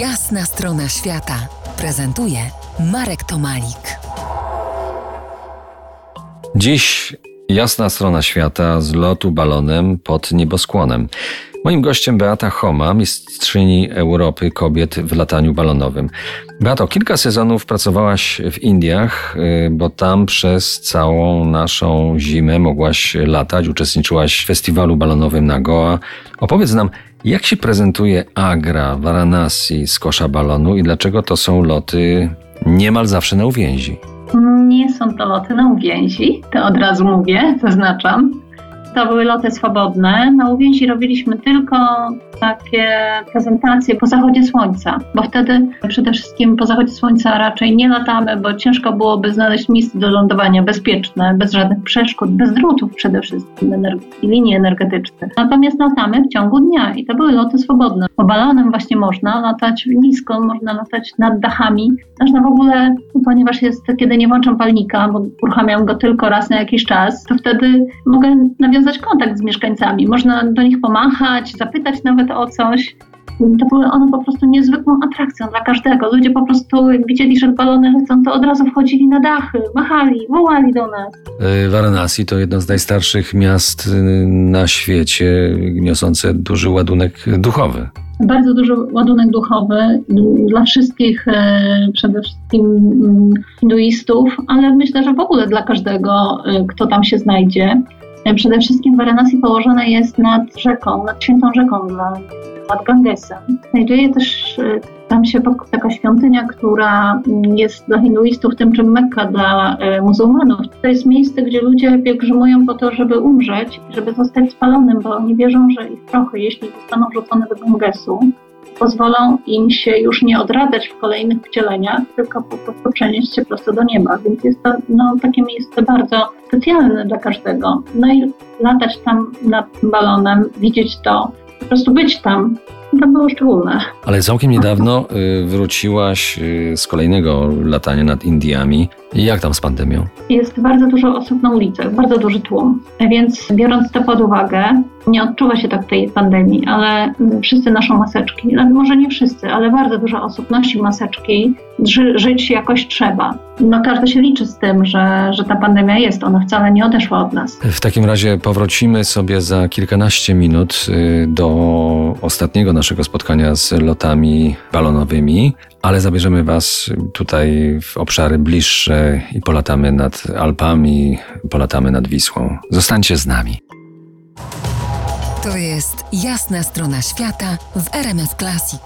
Jasna strona świata prezentuje Marek Tomalik. Dziś jasna strona świata z lotu balonem pod nieboskłonem. Moim gościem Beata Homa, mistrzyni Europy kobiet w lataniu balonowym. Beato, kilka sezonów pracowałaś w Indiach, y, bo tam przez całą naszą zimę mogłaś latać, uczestniczyłaś w festiwalu balonowym na Goa. Opowiedz nam, jak się prezentuje Agra, Varanasi z kosza balonu i dlaczego to są loty niemal zawsze na uwięzi? Nie są to loty na uwięzi, to od razu mówię, zaznaczam to były loty swobodne. Na uwięzi robiliśmy tylko takie prezentacje po zachodzie słońca, bo wtedy przede wszystkim po zachodzie słońca raczej nie latamy, bo ciężko byłoby znaleźć miejsce do lądowania bezpieczne, bez żadnych przeszkód, bez drutów przede wszystkim i linii energetycznych. Natomiast latamy w ciągu dnia i to były loty swobodne. Bo balonem właśnie można latać nisko, można latać nad dachami. Można w ogóle, ponieważ jest, kiedy nie włączam palnika, bo uruchamiam go tylko raz na jakiś czas, to wtedy mogę nawiązać kontakt z mieszkańcami. Można do nich pomachać, zapytać nawet o coś. To były one po prostu niezwykłą atrakcją dla każdego. Ludzie po prostu, jak widzieli, że balony lecą, to od razu wchodzili na dachy, machali, wołali do nas. E, Varanasi to jedno z najstarszych miast y, na świecie, niosące duży ładunek duchowy bardzo duży ładunek duchowy dla wszystkich, e, przede wszystkim mm, hinduistów, ale myślę, że w ogóle dla każdego, e, kto tam się znajdzie. Przede wszystkim Varanasi położone jest nad rzeką, nad świętą rzeką, nad Gangesem. Znajduje też e, tam się taka świątynia, która jest dla hinduistów tym czym Mekka dla e, muzułmanów. To jest miejsce, gdzie ludzie pielgrzymują po to, żeby umrzeć, żeby zostać spalonym, bo oni wierzą, że ich prochy, jeśli zostaną wrzucone do Gangesu, pozwolą im się już nie odradzać w kolejnych wcieleniach, tylko po prostu przenieść się prosto do nieba. Więc jest to no, takie miejsce bardzo specjalne dla każdego. No i latać tam nad balonem, widzieć to, po prostu być tam, to było szczególne. Ale całkiem niedawno y, wróciłaś y, z kolejnego latania nad Indiami. Jak tam z pandemią? Jest bardzo dużo osób na ulicach, bardzo duży tłum. Więc biorąc to pod uwagę, nie odczuwa się tak tej pandemii, ale wszyscy noszą maseczki. Może nie wszyscy, ale bardzo dużo osób nosi maseczki. Ży żyć jakoś trzeba. No każdy się liczy z tym, że, że ta pandemia jest. Ona wcale nie odeszła od nas. W takim razie powrócimy sobie za kilkanaście minut y, do ostatniego naszego spotkania z lotami balonowymi, ale zabierzemy Was tutaj w obszary bliższe i polatamy nad Alpami, polatamy nad Wisłą. Zostańcie z nami. To jest jasna strona świata w RMS Classic.